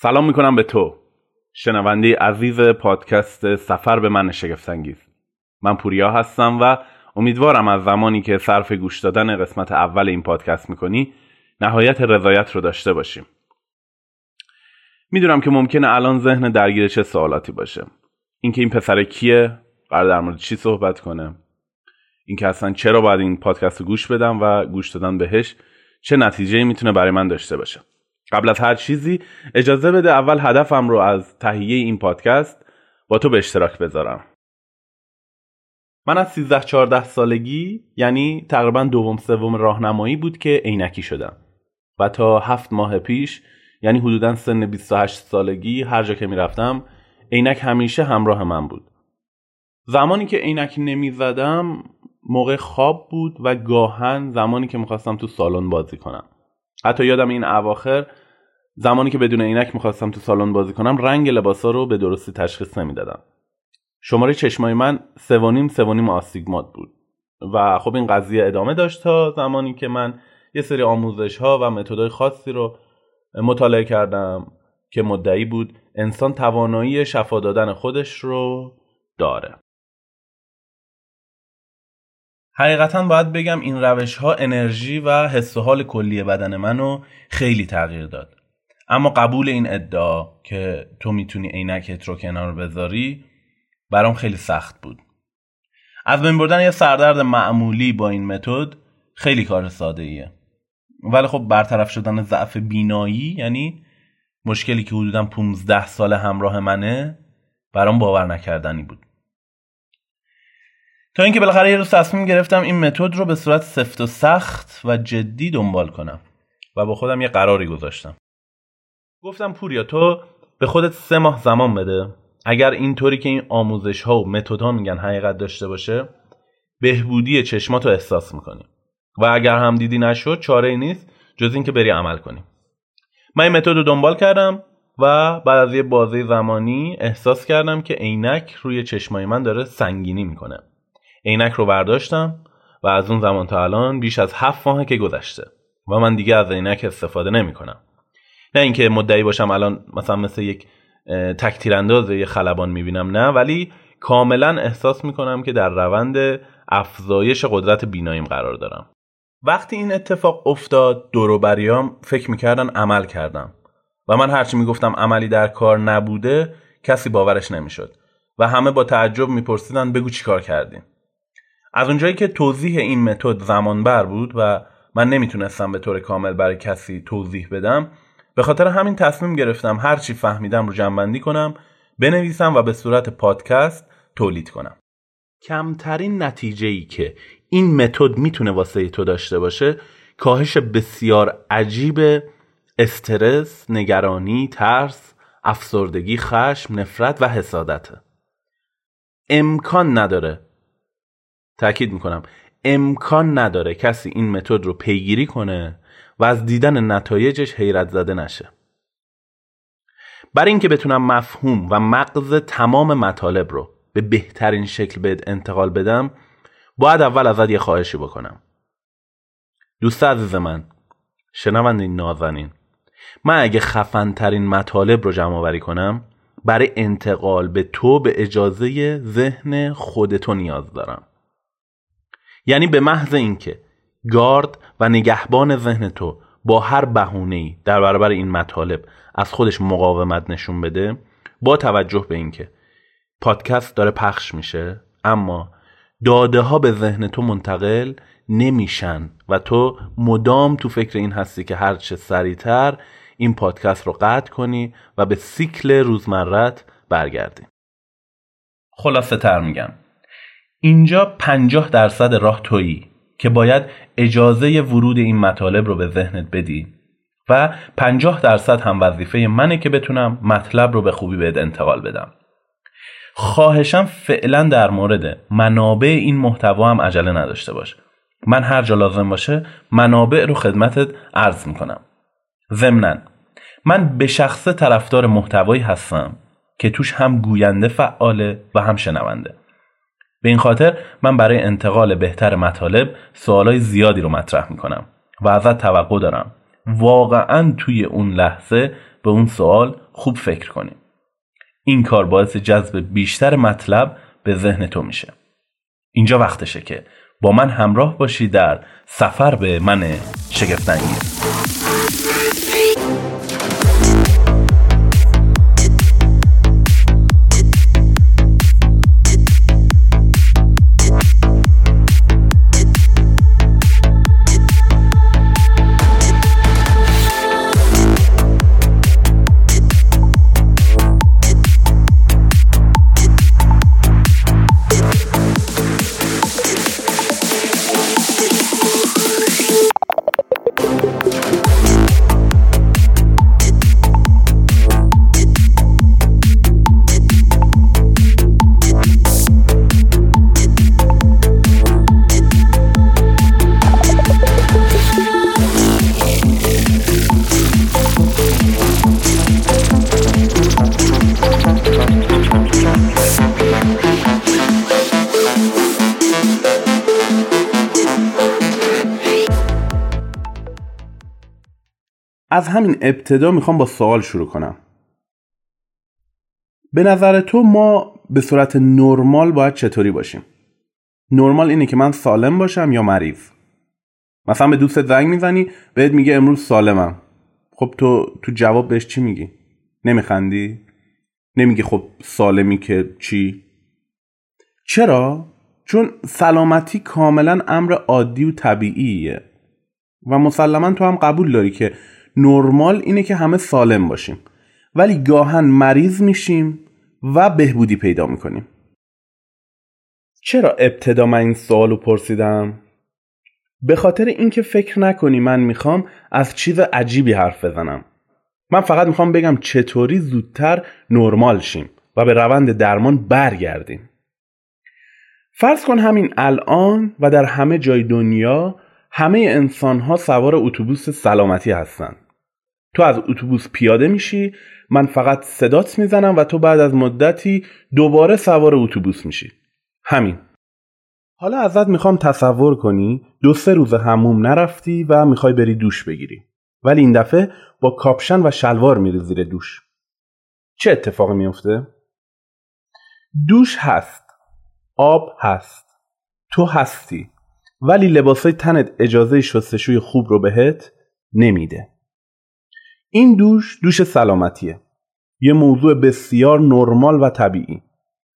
سلام می‌کنم به تو. شنونده عزیز پادکست سفر به من شگفتانگیز. من پوریا هستم و امیدوارم از زمانی که صرف گوش دادن قسمت اول این پادکست می‌کنی نهایت رضایت رو داشته باشیم. می‌دونم که ممکنه الان ذهن درگیر چه سوالاتی باشه. اینکه این پسر کیه؟ قرار در مورد چی صحبت کنه؟ اینکه اصلا چرا باید این پادکست رو گوش بدم و گوش دادن بهش؟ چه نتیجه می‌تونه برای من داشته باشه؟ قبل از هر چیزی اجازه بده اول هدفم رو از تهیه این پادکست با تو به اشتراک بذارم. من از 13 14 سالگی یعنی تقریبا دوم سوم راهنمایی بود که عینکی شدم. و تا هفت ماه پیش یعنی حدودا سن 28 سالگی هر جا که می‌رفتم عینک همیشه همراه من بود. زمانی که عینک نمی‌زدم موقع خواب بود و گاهن زمانی که می‌خواستم تو سالن بازی کنم. حتی یادم این اواخر زمانی که بدون عینک می‌خواستم تو سالن بازی کنم رنگ لباسا رو به درستی تشخیص نمی‌دادم. شماره چشمای من سوانیم سوانیم آستیگمات بود. و خب این قضیه ادامه داشت تا زمانی که من یه سری آموزش ها و متدای خاصی رو مطالعه کردم که مدعی بود انسان توانایی شفا دادن خودش رو داره. حقیقتا باید بگم این روش ها انرژی و حس و حال کلی بدن منو خیلی تغییر داد. اما قبول این ادعا که تو می‌تونی عینکت رو کنار بذاری برام خیلی سخت بود. از بین بردن یه سردرد معمولی با این متد خیلی کار ساده ایه ولی خب برطرف شدن ضعف بینایی یعنی مشکلی که حدودا 15 سال همراه منه برام باور نکردنی بود. تا اینکه بالاخره یه روز تصمیم گرفتم این متد رو به صورت سفت و سخت و جدی دنبال کنم و با خودم یه قراری گذاشتم. گفتم پوریا تو به خودت سه ماه زمان بده. اگر اینطوری که این آموزش ها و متد ها میگن حقیقت داشته باشه بهبودی چشمات رو احساس می‌کنی. و اگر هم دیدی نشد چاره ای نیست جز اینکه بری عمل کنی. من این متد رو دنبال کردم و بعد از یه بازه زمانی احساس کردم که عینک روی چشمای من داره سنگینی می‌کنه. عینک رو برداشتم و از اون زمان تا الان بیش از هفت ماهه که گذشته و من دیگه از عینک استفاده نمی کنم. نه اینکه مدعی باشم الان مثلا مثل یک تک تیرانداز یه خلبان می‌بینم نه ولی کاملا احساس می‌کنم که در روند افزایش قدرت بیناییم قرار دارم. وقتی این اتفاق افتاد دوروبریام فکر می‌کردن عمل کردم و من هرچی می‌گفتم عملی در کار نبوده کسی باورش نمی‌شد و همه با تعجب میپرسیدن بگو چی کار کردیم. از اونجایی که توضیح این متد زمان بر بود و من نمی‌تونستم به طور کامل برای کسی توضیح بدم به خاطر همین تصمیم گرفتم هرچی فهمیدم رو جنبندی کنم بنویسم و به صورت پادکست تولید کنم. کمترین نتیجه ای که این متد می‌تونه واسه تو داشته باشه کاهش بسیار عجیب استرس، نگرانی، ترس، افسردگی، خشم، نفرت و حسادته. امکان نداره تاکید می‌کنم. امکان نداره کسی این متد رو پیگیری کنه و از دیدن نتایجش حیرت زده نشه. برای اینکه بتونم مفهوم و مغز تمام مطالب رو به بهترین شکل بهت انتقال بدم باید اول ازت یه خواهشی بکنم. دوست عزیز من شنونده نازنین من اگه خفن ترین مطالب رو جمع آوری کنم برای انتقال به تو به اجازه ذهن خودتو نیاز دارم. یعنی به محض اینکه گارد و نگهبان ذهن تو با هر بهونه‌ای در برابر این مطالب از خودش مقاومت نشون بده با توجه به اینکه پادکست داره پخش میشه اما داده ها به ذهن تو منتقل نمیشن و تو مدام تو فکر این هستی که هرچه سریعتر این پادکست رو قطع کنی و به سیکل روزمرت برگردی. خلاصه تر میگم. اینجا پنجاه درصد راه تویی که باید اجازه ورود این مطالب رو به ذهنت بدی و پنجاه درصد هم وظیفه منه که بتونم مطلب رو به خوبی بهت انتقال بدم. خواهشم فعلا در مورد منابع این محتوا هم عجله نداشته باش. من هر جا لازم باشه منابع رو خدمتت عرض می‌کنم. ضمنا من به شخص طرفدار محتوایی هستم که توش هم گوینده فعاله و هم شنونده. به این خاطر من برای انتقال بهتر مطالب سوالای زیادی رو مطرح می‌کنم و ازت توقع دارم واقعا توی اون لحظه به اون سوال خوب فکر کنیم این کار باعث جذب بیشتر مطلب به ذهن تو میشه. اینجا وقتشه که با من همراه باشی در سفر به من شگفتانگیز. از همین ابتدا می‌خوام با سوال شروع کنم. به نظر تو ما به صورت نرمال باید چطوری باشیم؟ نرمال اینه که من سالم باشم یا مریض؟ مثلا به دوستت زنگ می‌زنی بهت میگه امروز سالمم. خب تو تو جواب بهش چی میگی؟ نمیخندی؟ نمیگی خب سالمی که چی؟ چرا؟ چون سلامتی کاملا امر عادی و طبیعیه. و مسلما تو هم قبول داری که نرمال اینه که همه سالم باشیم. ولی گاهن مریض میشیم و بهبودی پیدا می‌کنیم. چرا ابتدا من این سوالو پرسیدم؟ به خاطر اینکه فکر نکنی من می‌خوام از چیز عجیبی حرف بزنم. من فقط می‌خوام بگم چطوری زودتر نرمال شیم و به روند درمان برگردیم. فرض کن همین الان و در همه جای دنیا همه انسان ها سوار اتوبوس سلامتی هستند تو از اتوبوس پیاده میشی من فقط صدات می‌زنم و تو بعد از مدتی دوباره سوار اتوبوس میشی. همین. حالا ازت می‌خوام تصور کنی دو سه روز هموم نرفتی و می‌خوای بری دوش بگیری. ولی این دفعه با کاپشن و شلوار میری زیر دوش. چه اتفاقی میفته؟ دوش هست. آب هست. تو هستی. ولی لباسای تنت اجازه شستشوی خوب رو بهت نمیده. این دوش دوش سلامتیه. یه موضوع بسیار نرمال و طبیعی.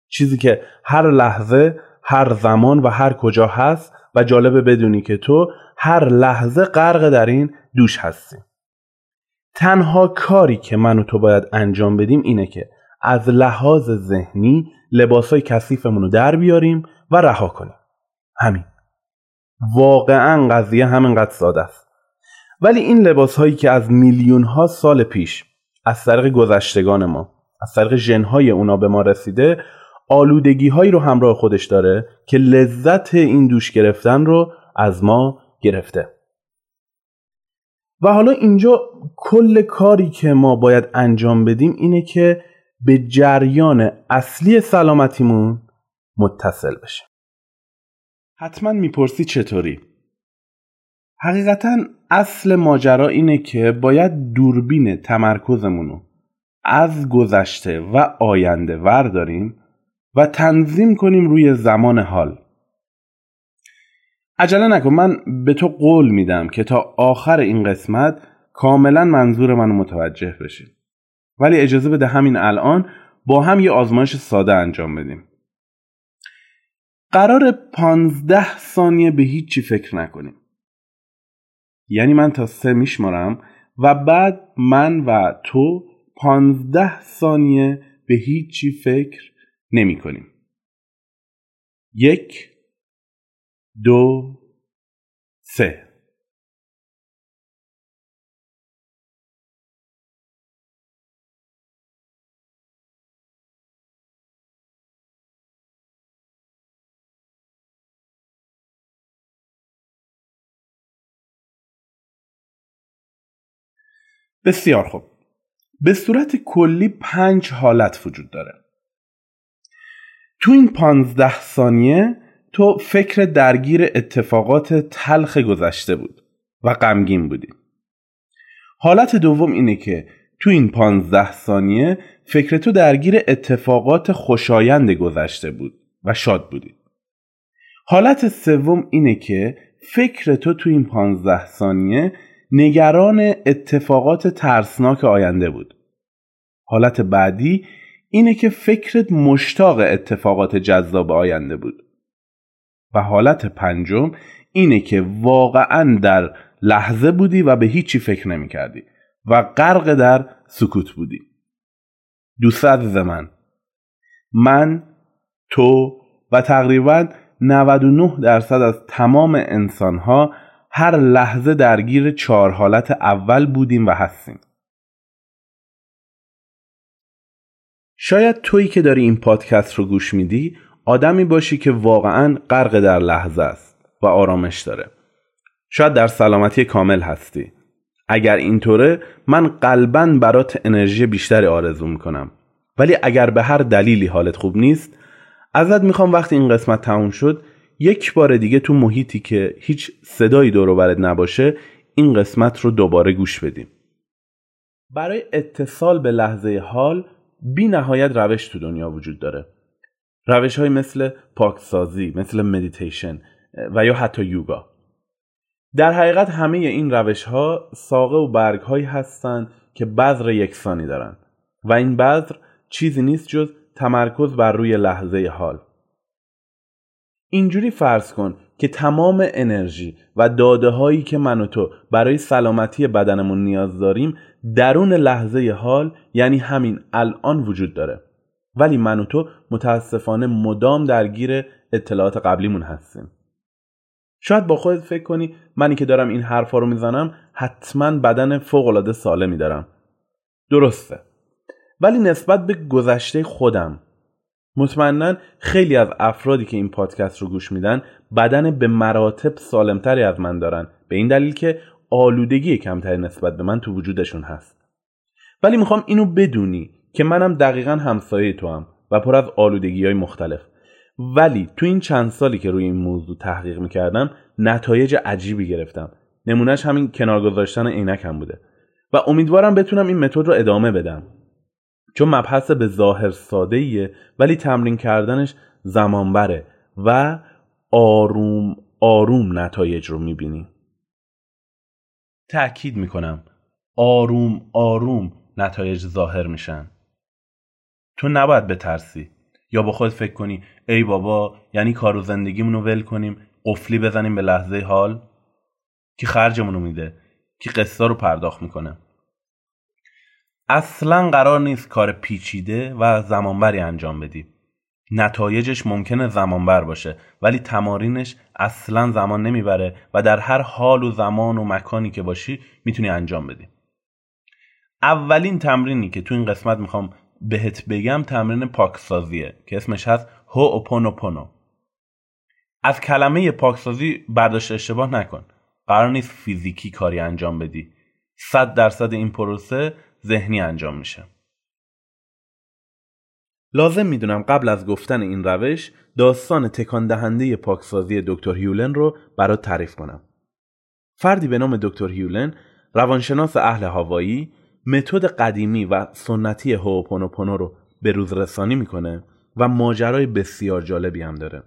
چیزی که هر لحظه هر زمان و هر کجا هست و جالبه بدونی که تو هر لحظه غرق در این دوش هستی. تنها کاری که من و تو باید انجام بدیم اینه که از لحاظ ذهنی لباسای کثیفمون رو در بیاریم و رها کنیم. همین. واقعا قضیه همینقدر ساده است. ولی این لباس هایی که از میلیون ها سال پیش از طریق گذشتگان ما از طریق ژنهای اونا به ما رسیده آلودگی هایی رو همراه خودش داره که لذت این دوش گرفتن رو از ما گرفته. و حالا اینجا کل کاری که ما باید انجام بدیم اینه که به جریان اصلی سلامتیمون متصل بشیم. حتما می‌پرسی چطوری؟ حقیقتا اصل ماجرا اینه که باید دوربین تمرکزمون رو از گذشته و آینده ورداریم و تنظیم کنیم روی زمان حال. عجله نکن من به تو قول میدم که تا آخر این قسمت کاملا منظور منو متوجه بشی ولی اجازه بده همین الان با هم یه آزمایش ساده انجام بدیم. قرار پانزده ثانیه به هیچی فکر نکنیم. یعنی من تا سه میشمارم و بعد من و تو پانزده ثانیه به هیچی فکر نمی کنیم. یک دو سه بسیار خوب. به صورت کلی پنج حالت وجود داره. تو این پانزده ثانیه تو فکر درگیر اتفاقات تلخ گذشته بود و غمگین بودی. حالت دوم اینه که تو این پانزده ثانیه فکر تو درگیر اتفاقات خوشایند گذشته بود و شاد بودی. حالت سوم اینه که فکر تو تو این پانزده ثانیه نگران اتفاقات ترسناک آینده بود. حالت بعدی اینه که فکرت مشتاق اتفاقات جذاب آینده بود. و حالت پنجم اینه که واقعا در لحظه بودی و به هیچی فکر نمی کردی و غرق در سکوت بودی. دوست عزیز من من تو و تقریبا 99 درصد از تمام انسان ها هر لحظه درگیر چهار حالت اول بودیم و هستیم. شاید تویی که داری این پادکست رو گوش میدی آدمی باشی که واقعا غرق در لحظه است و آرامش داره. شاید در سلامتی کامل هستی. اگر اینطوره من قلبا برات انرژی بیشتری آرزو می‌کنم. ولی اگر به هر دلیلی حالت خوب نیست ازت می‌خوام وقتی این قسمت تموم شد یک بار دیگه تو محیطی که هیچ صدایی دور برد نباشه این قسمت رو دوباره گوش بدیم. برای اتصال به لحظه حال بی نهایت روش تو دنیا وجود داره. روش های مثل پاکسازی مثل مدیتیشن و یا حتی یوگا. در حقیقت همه این روش ها ساقه و برگ هایی هستند که بذر یکسانی دارند و این بذر چیزی نیست جز تمرکز بر روی لحظه حال. اینجوری فرض کن که تمام انرژی و داده هایی که من و تو برای سلامتی بدنمون نیاز داریم درون لحظه حال یعنی همین الان وجود داره. ولی من و تو متاسفانه مدام درگیر اطلاعات قبلیمون هستیم. شاید با خودت فکر کنی منی که دارم این حرفا رو می‌زنم حتما بدن فوقالعاده سالمی دارم. درسته. ولی نسبت به گذشته خودم مطمئنا خیلی از افرادی که این پادکست رو گوش میدن بدن به مراتب سالمتری از من دارن. به این دلیل که آلودگی کمتری نسبت به من تو وجودشون هست. ولی می‌خوام اینو بدونی که منم دقیقا همسایه تو هم و پر از آلودگی های مختلف. ولی تو این چند سالی که روی این موضوع تحقیق می‌کردم نتایج عجیبی گرفتم. نمونهش همین کنار گذاشتن عینک هم بوده. و امیدوارم بتونم این متد رو ادامه بدم. چون مبحث به ظاهر ساده ولی تمرین کردنش زمان بره و آروم آروم نتایج رو می‌بینی. تأکید می‌کنم آروم آروم نتایج ظاهر میشن. تو نباید بترسی یا با خود فکر کنی ای بابا یعنی کار و زندگیمونو ول کنیم قفلی بزنیم به لحظه حال؟ کی خرجمونو میده؟ کی قصه رو پرداخت می‌کنه؟ اصلا قرار نیست کار پیچیده و زمانبری انجام بدی. نتایجش ممکنه زمانبر باشه ولی تمارینش اصلا زمان نمی‌بره و در هر حال و زمان و مکانی که باشی می‌تونی انجام بدی. اولین تمرینی که تو این قسمت می‌خوام بهت بگم تمرین پاکسازیه که اسمش هست هو اوپونو پونو از کلمه پاکسازی برداشت اشتباه نکن. قرار نیست فیزیکی کاری انجام بدی. صد درصد این پروسه ذهنی انجام میشه لازم می‌دونم قبل از گفتن این روش داستان تکان دهنده پاکسازی دکتر هیولن رو برات تعریف کنم. فردی به نام دکتر هیولن روانشناس اهل هوایی متد قدیمی و سنتی هوپونوپونو رو به روز رسانی می‌کنه و ماجرای بسیار جالبی هم داره.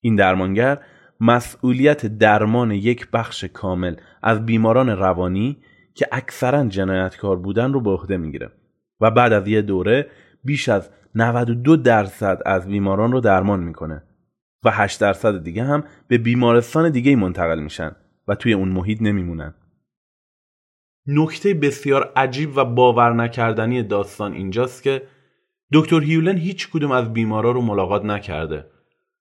این درمانگر مسئولیت درمان یک بخش کامل از بیماران روانی که اکثرا جنایتکار بودن رو به عهده می‌گیره و بعد از یه دوره بیش از 92 درصد از بیماران رو درمان می‌کنه و 8 درصد دیگه هم به بیمارستان دیگه منتقل میشن و توی اون محیط نمیمونن نکته بسیار عجیب و باور نکردنی داستان اینجاست که دکتر هیولن هیچ کدوم از بیمارا رو ملاقات نکرده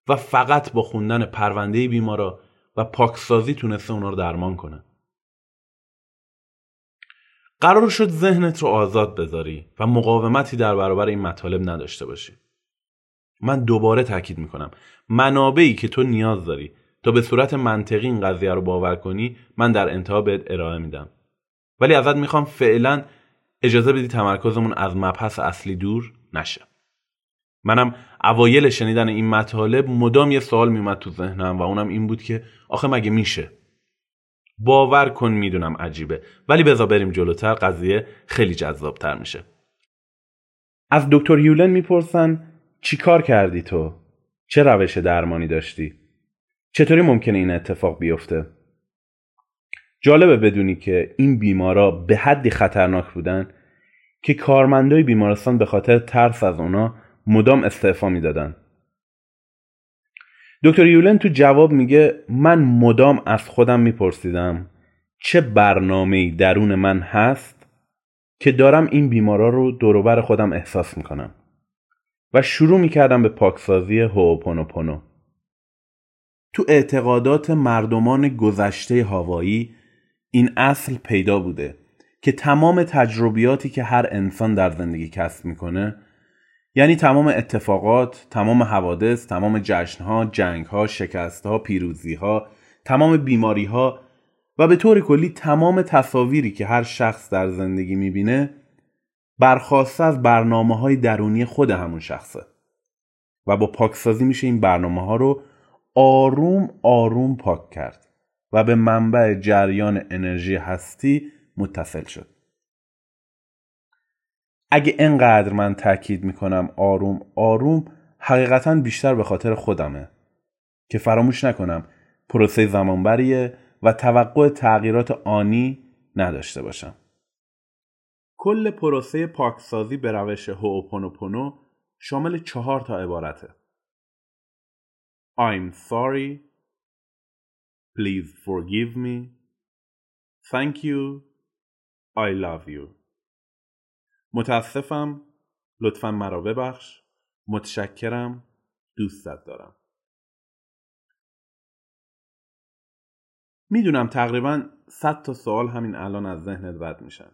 و فقط با خوندن پرونده بیمارا و پاکسازی تونسته اونا رو درمان کنه. قرار شد ذهنت رو آزاد بذاری و مقاومتی در برابر این مطالب نداشته باشی. من دوباره تاکید می‌کنم. منابعی که تو نیاز داری تا به صورت منطقی این قضیه رو باور کنی من در انتها بهت ارائه میدم. ولی ازت می‌خوام فعلا اجازه بدی تمرکزمون از مبحث اصلی دور نشه. منم اوایل شنیدن این مطالب مدام یه سوال میومد تو ذهنم و اونم این بود که آخه مگه میشه؟ باور کن می‌دونم عجیبه ولی بذار بریم جلوتر قضیه خیلی جذابتر میشه از دکتر یولن می‌پرسن چی کار کردی تو؟ چه روش درمانی داشتی؟ چطوری ممکنه این اتفاق بیفته؟ جالبه بدونی که این بیمارا به حدی خطرناک بودن که کارمندای بیمارستان به خاطر ترس از اونا مدام استعفا می‌دادن. دکتر یولن تو جواب میگه من مدام از خودم میپرسیدم چه برنامه‌ای درون من هست که دارم این بیمارا رو دوروبر خودم احساس می‌کنم. و شروع می‌کردم به پاکسازی هوپونوپونو تو اعتقادات مردمان گذشته هاوایی این اصل پیدا بوده که تمام تجربیاتی که هر انسان در زندگی کسب می‌کنه یعنی تمام اتفاقات، تمام حوادث، تمام جشنها، جنگها، شکستها، پیروزیها، تمام بیماریها و به طور کلی تمام تصاویری که هر شخص در زندگی می‌بینه برخواسته از برنامه های درونی خود همون شخصه. و با پاکسازی میشه این برنامه ها رو آروم آروم پاک کرد و به منبع جریان انرژی هستی متصل شد. اگه انقدر من تاکید می‌کنم آروم آروم حقیقتا بیشتر به خاطر خودمه که فراموش نکنم پروسه زمانبریه و توقع تغییرات آنی نداشته باشم کل پروسه پاکسازی به روش هوپونوپونو شامل چهار تا عبارته. I'm sorry. Please forgive me. Thank you. I love you. متاسفم. لطفا مرا ببخش. متشکرم. دوستت دارم. می‌دونم تقریبا 100 تا سوال همین الان از ذهنت رد میشن.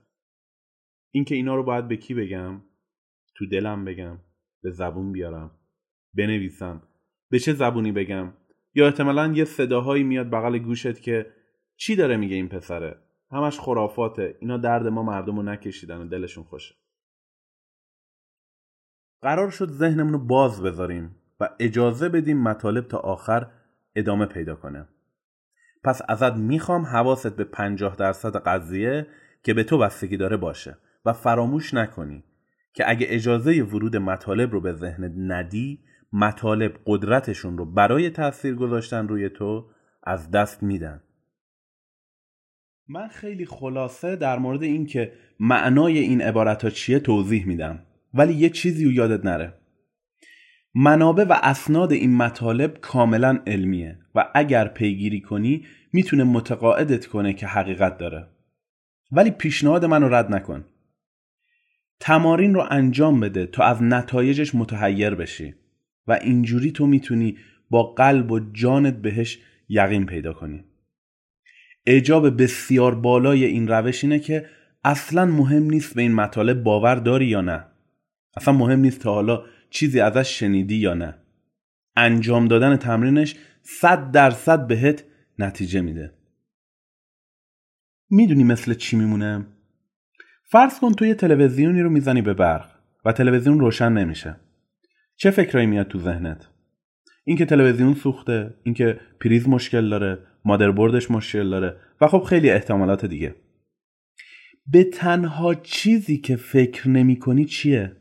اینکه اینا رو باید به کی بگم تو دلم بگم به زبون بیارم بنویسم به چه زبونی بگم یا احتمالا یه صداهایی میاد بغل گوشت که چی داره میگه این پسره همش خرافاته اینا درد ما مردم رو نکشیدن و دلشون خوشه قرار شد ذهنمون رو باز بذاریم و اجازه بدیم مطالب تا آخر ادامه پیدا کنه. پس ازت می‌خوام حواست به پنجاه درصد قضیه که به تو بستگی داره باشه و فراموش نکنی که اگه اجازه ورود مطالب رو به ذهنت ندی مطالب قدرتشون رو برای تاثیر گذاشتن روی تو از دست میدن. من خیلی خلاصه در مورد این که معنای این عبارت ها چیه توضیح میدم. ولی یه چیزی رو یادت نره. منابع و اسناد این مطالب کاملا علمیه و اگر پیگیری کنی می‌تونه متقاعدت کنه که حقیقت داره. ولی پیشنهاد منو رد نکن. تمارین رو انجام بده تا از نتایجش متحیر بشی و اینجوری تو می‌تونی با قلب و جانت بهش یقین پیدا کنی. اجاب بسیار بالای این روش اینه که اصلا مهم نیست به این مطالب باور داری یا نه. اصلا مهم نیست تا حالا چیزی ازش شنیدی یا نه. انجام دادن تمرینش صد درصد بهت نتیجه میده. می‌دونی مثل چی میمونه؟ فرض کن تو یه تلویزیونی رو می‌زنی به برق و تلویزیون روشن نمیشه. چه فکرایی میاد تو ذهنت؟ اینکه تلویزیون سوخته اینکه پریز مشکل داره مادربردش مشکل داره و خب خیلی احتمالات دیگه. به تنها چیزی که فکر نمی کنی چیه؟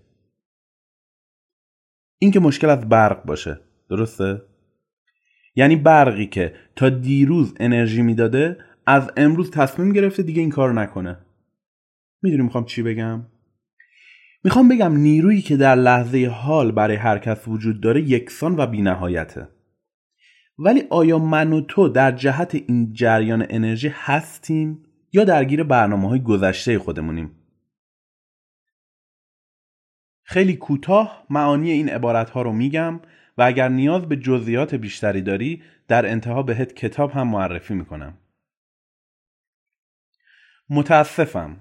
اینکه مشکل از برق باشه. درسته؟ یعنی برقی که تا دیروز انرژی می‌داده از امروز تصمیم گرفته دیگه این کار نکنه. می‌دونی می‌خوام چی بگم؟ می‌خوام بگم نیرویی که در لحظه حال برای هر کس وجود داره یکسان و بینهایته. ولی آیا من و تو در جهت این جریان انرژی هستیم یا درگیر برنامه های گذشته خودمونیم؟ خیلی کوتاه معانی این عبارت ها رو میگم و اگر نیاز به جزئیات بیشتری داری در انتها بهت کتاب هم معرفی می‌کنم. متاسفم.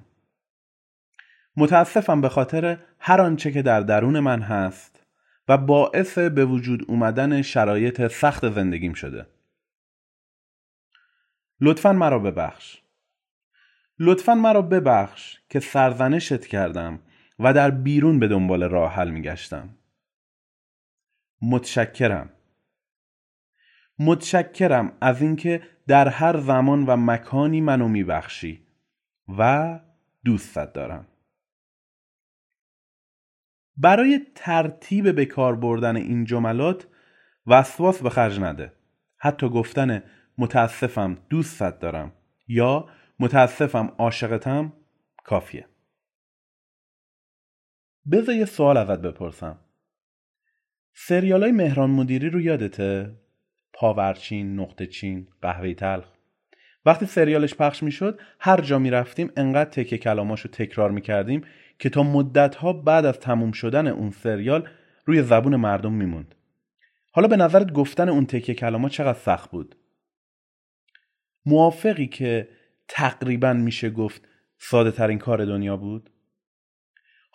متاسفم به خاطر هر آنچه که در درون من هست و باعث به وجود اومدن شرایط سخت زندگیم شده. لطفا مرا ببخش. لطفا مرا ببخش که سرزنشت کردم و در بیرون به دنبال راه حل میگشتم. متشکرم. متشکرم از اینکه در هر زمان و مکانی منو میبخشی و دوستت دارم. برای ترتیب به کار بردن این جملات وسواس به خرج نده. حتی گفتن متاسفم دوستت دارم یا متاسفم عاشقتم کافیه. بذار یه سوال ازت بپرسم سریال های مهران مدیری رو یادته؟ پاورچین، نقطه چین، قهوه تلخ وقتی سریالش پخش می‌شد هر جا می رفتیم انقدر تکه کلاماش رو تکرار می کردیم که تا مدتها بعد از تموم شدن اون سریال روی زبون مردم میموند. حالا به نظرت گفتن اون تکه کلاما چقدر سخت بود؟ موافقی که تقریبا میشه گفت ساده ترین کار دنیا بود؟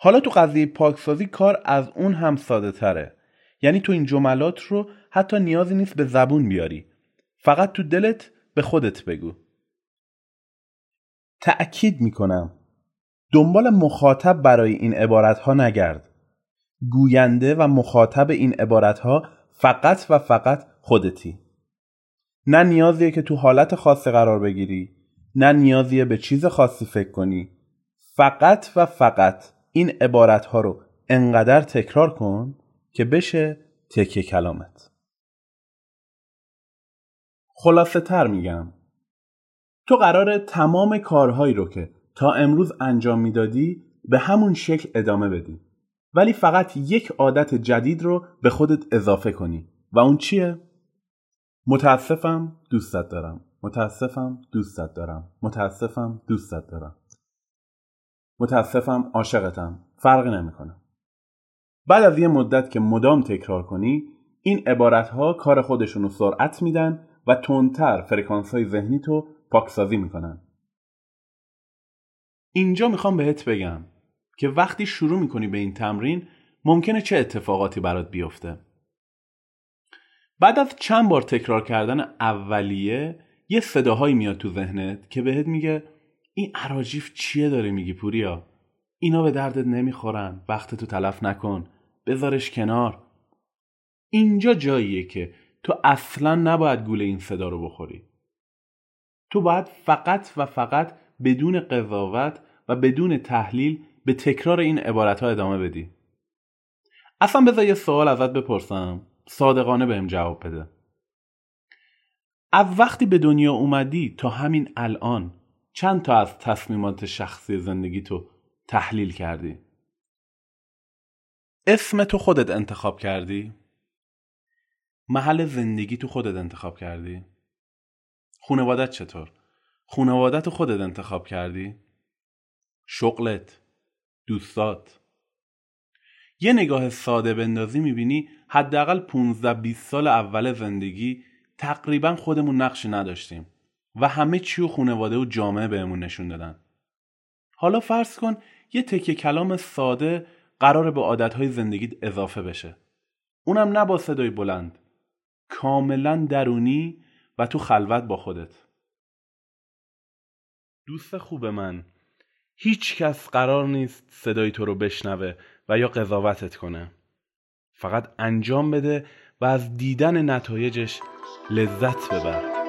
حالا تو قضیه پاکسازی کار از اون هم ساده تره. یعنی تو این جملات رو حتی نیازی نیست به زبون بیاری. فقط تو دلت به خودت بگو. تأکید می‌کنم دنبال مخاطب برای این عبارت ها نگرد. گوینده و مخاطب این عبارت ها فقط و فقط خودتی. نه نیازیه که تو حالت خاصی قرار بگیری نه نیازیه به چیز خاصی فکر کنی فقط و فقط این عبارت ها رو انقدر تکرار کن که بشه تکه کلامت. خلاصه تر میگم. تو قرار تمام کارهایی رو که تا امروز انجام می‌دادی به همون شکل ادامه بدی. ولی فقط یک عادت جدید رو به خودت اضافه کنی. و اون چیه؟ متاسفم دوستت دارم. متاسفم دوستت دارم. متاسفم دوستت دارم. متاسفم عاشقتم. فرقی نمی‌کنه. بعد از یه مدت که مدام تکرار کنی این عبارت ها کار خودشون رو سرعت میدن و تندتر فرکانس های ذهنی تو پاکسازی می‌کنن. اینجا می‌خوام بهت بگم که وقتی شروع می‌کنی به این تمرین ممکنه چه اتفاقاتی برات بیفته. بعد از چند بار تکرار کردن اولیه یه صداهایی میاد تو ذهنت که بهت میگه این عراجیف چیه داره میگی پوریا؟ اینا به دردت نمی‌خورن. وقت تو تلف نکن. بذارش کنار. اینجا جاییه که تو اصلا نباید گول این صدا رو بخوری. تو باید فقط و فقط بدون قضاوت و بدون تحلیل به تکرار این عبارت ها ادامه بدی. اصلا بذار یه سوال ازت بپرسم. صادقانه بهم جواب بده. از وقتی به دنیا اومدی تا همین الان چند تا از تصمیمات شخصی زندگی تو تحلیل کردی؟ اسم تو خودت انتخاب کردی؟ محل زندگی تو خودت انتخاب کردی؟ خونوادت چطور؟ خونوادت خودت انتخاب کردی؟ شغلت؟ دوستات؟ یه نگاه ساده بندازی می‌بینی حداقل 15 20 سال اول زندگی تقریبا خودمون نقشی نداشتیم و همه چی و خونواده و جامعه بهمون نشون دادن. حالا فرض کن یه تکه کلام ساده قرار به عادتهای زندگیت اضافه بشه. اونم نه با صدای بلند. کاملا درونی و تو خلوت با خودت. دوست خوب من هیچ کس قرار نیست صدای تو رو بشنوه و یا قضاوتت کنه. فقط انجام بده و از دیدن نتایجش لذت ببر.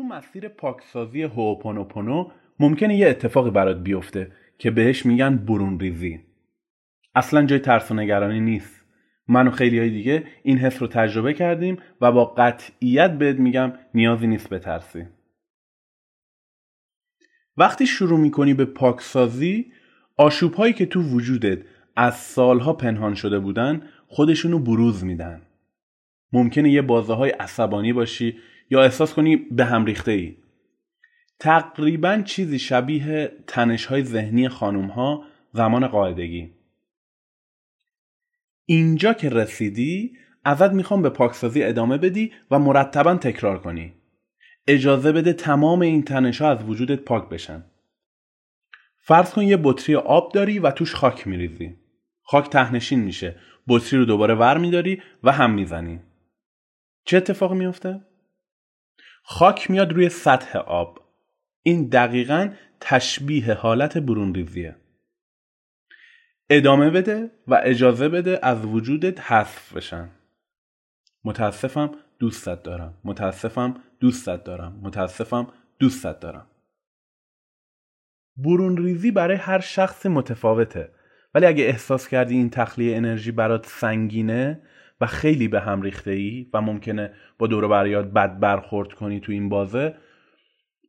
مسیر پاکسازی هوپونوپونو ممکنه یه اتفاقی برات بیفته که بهش میگن برون ریزی. اصلا جای ترس و نگرانی نیست. من و خیلی های دیگه این حس رو تجربه کردیم و با قطعیت بهت میگم نیازی نیست بترسی. وقتی شروع می‌کنی به پاکسازی آشوب هایی که تو وجودت از سالها پنهان شده بودن خودشونو بروز میدن. ممکنه یه بازه های عصبانی باشی یا احساس کنی به هم ریخته ای تقریبا چیزی شبیه تنش های ذهنی خانوم ها زمان قاعدگی. اینجا که رسیدی ازت می‌خوام به پاکسازی ادامه بدی و مرتبا تکرار کنی. اجازه بده تمام این تنش ها از وجودت پاک بشن. فرض کن یه بطری آب داری و توش خاک میریزی. خاک تهنشین میشه. بطری رو دوباره ور میداری و هم می‌زنی. چه اتفاقی میفته؟ خاک میاد روی سطح آب. این دقیقا تشبیه حالت برون ریزیه ادامه بده و اجازه بده از وجودت حذف بشن. متاسفم دوستت دارم. متاسفم دوستت دارم. متاسفم دوستت دارم. برون ریزی برای هر شخص متفاوته. ولی اگه احساس کردی این تخلیه انرژی برات سنگینه و خیلی به هم ریخته ای و ممکنه با دور بریات بد برخورد کنی تو این بازه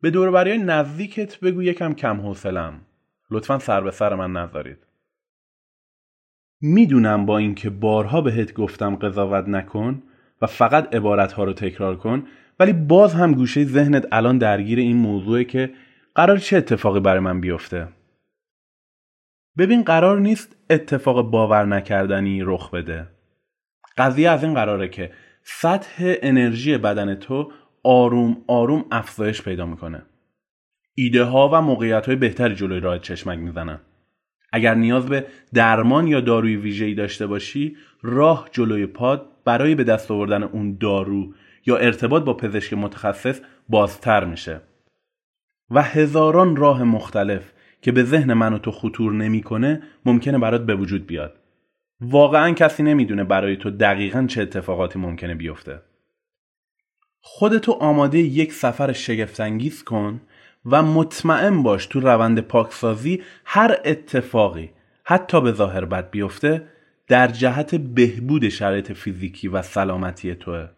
به دور بریای نزدیکت بگو یکم کم حوصلم لطفا سر به سر من نذارید. می‌دونم با اینکه بارها بهت گفتم قضاوت نکن و فقط عبارتها رو تکرار کن ولی باز هم گوشه ذهنت الان درگیر این موضوعه که قرار چه اتفاقی برای من بیفته. ببین قرار نیست اتفاق باور نکردنی رخ بده. قضیه از این قراره که سطح انرژی بدن تو آروم آروم افزایش پیدا می‌کنه. ایده ها و موقعیت های بهتری جلوی راه چشمک می‌زنن. اگر نیاز به درمان یا داروی ویژه‌ای داشته باشی راه جلوی پاد برای به دست آوردن اون دارو یا ارتباط با پزشک متخصص بازتر میشه. و هزاران راه مختلف که به ذهن من و تو خطور نمی‌کنه ممکنه برات به وجود بیاد. واقعا کسی نمی‌دونه برای تو دقیقا چه اتفاقاتی ممکنه بیفته. خودتو آماده یک سفر شگفتانگیز کن و مطمئن باش تو روند پاکسازی هر اتفاقی حتی به ظاهر بد بیفته در جهت بهبود شرایط فیزیکی و سلامتی توه.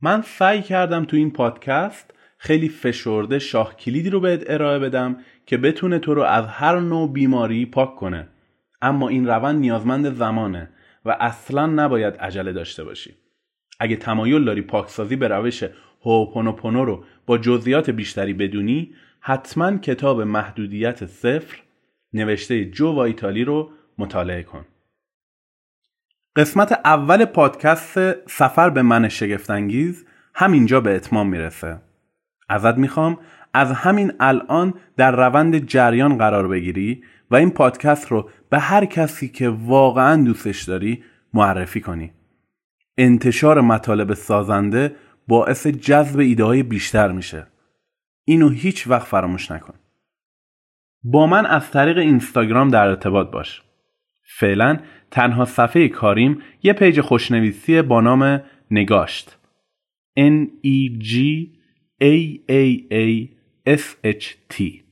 من سعی کردم تو این پادکست خیلی فشرده شاه کلیدی رو بهت ارائه بدم که بتونه تو رو از هر نوع بیماری پاک کنه. اما این روند نیازمند زمانه و اصلا نباید عجله داشته باشی. اگه تمایل داری پاکسازی به روش هوپونوپونو رو با جزئیات بیشتری بدونی حتما کتاب محدودیت صفر نوشته جو وایتالی رو مطالعه کن. قسمت اول پادکست سفر به من شگفتانگیز همینجا به اتمام می‌رسه. ازت می‌خوام از همین الان در روند جریان قرار بگیری و این پادکست رو به هر کسی که واقعا دوستش داری معرفی کنی. انتشار مطالب سازنده باعث جذب ایده های بیشتر میشه. اینو هیچ وقت فراموش نکن. با من از طریق اینستاگرام در ارتباط باش. فعلا تنها صفحه کاریم یه پیج خوشنویسی با نام نگاشت. N E G A A A S H T.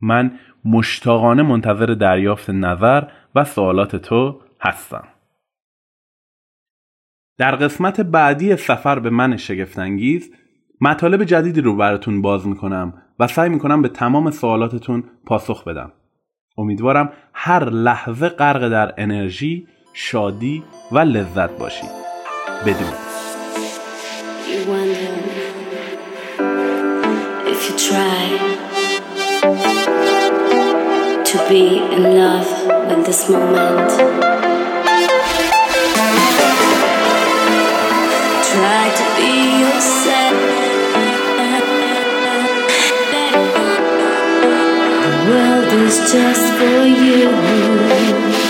من مشتاقانه منتظر دریافت نظر و سوالات تو هستم. در قسمت بعدی سفر به من شگفتانگیز مطالب جدیدی رو براتون باز می‌کنم و سعی می‌کنم به تمام سوالاتتون پاسخ بدم. امیدوارم هر لحظه غرق در انرژی شادی و لذت باشید. بدون. You try. To be in love with this moment. Try to be yourself. The world is just for you.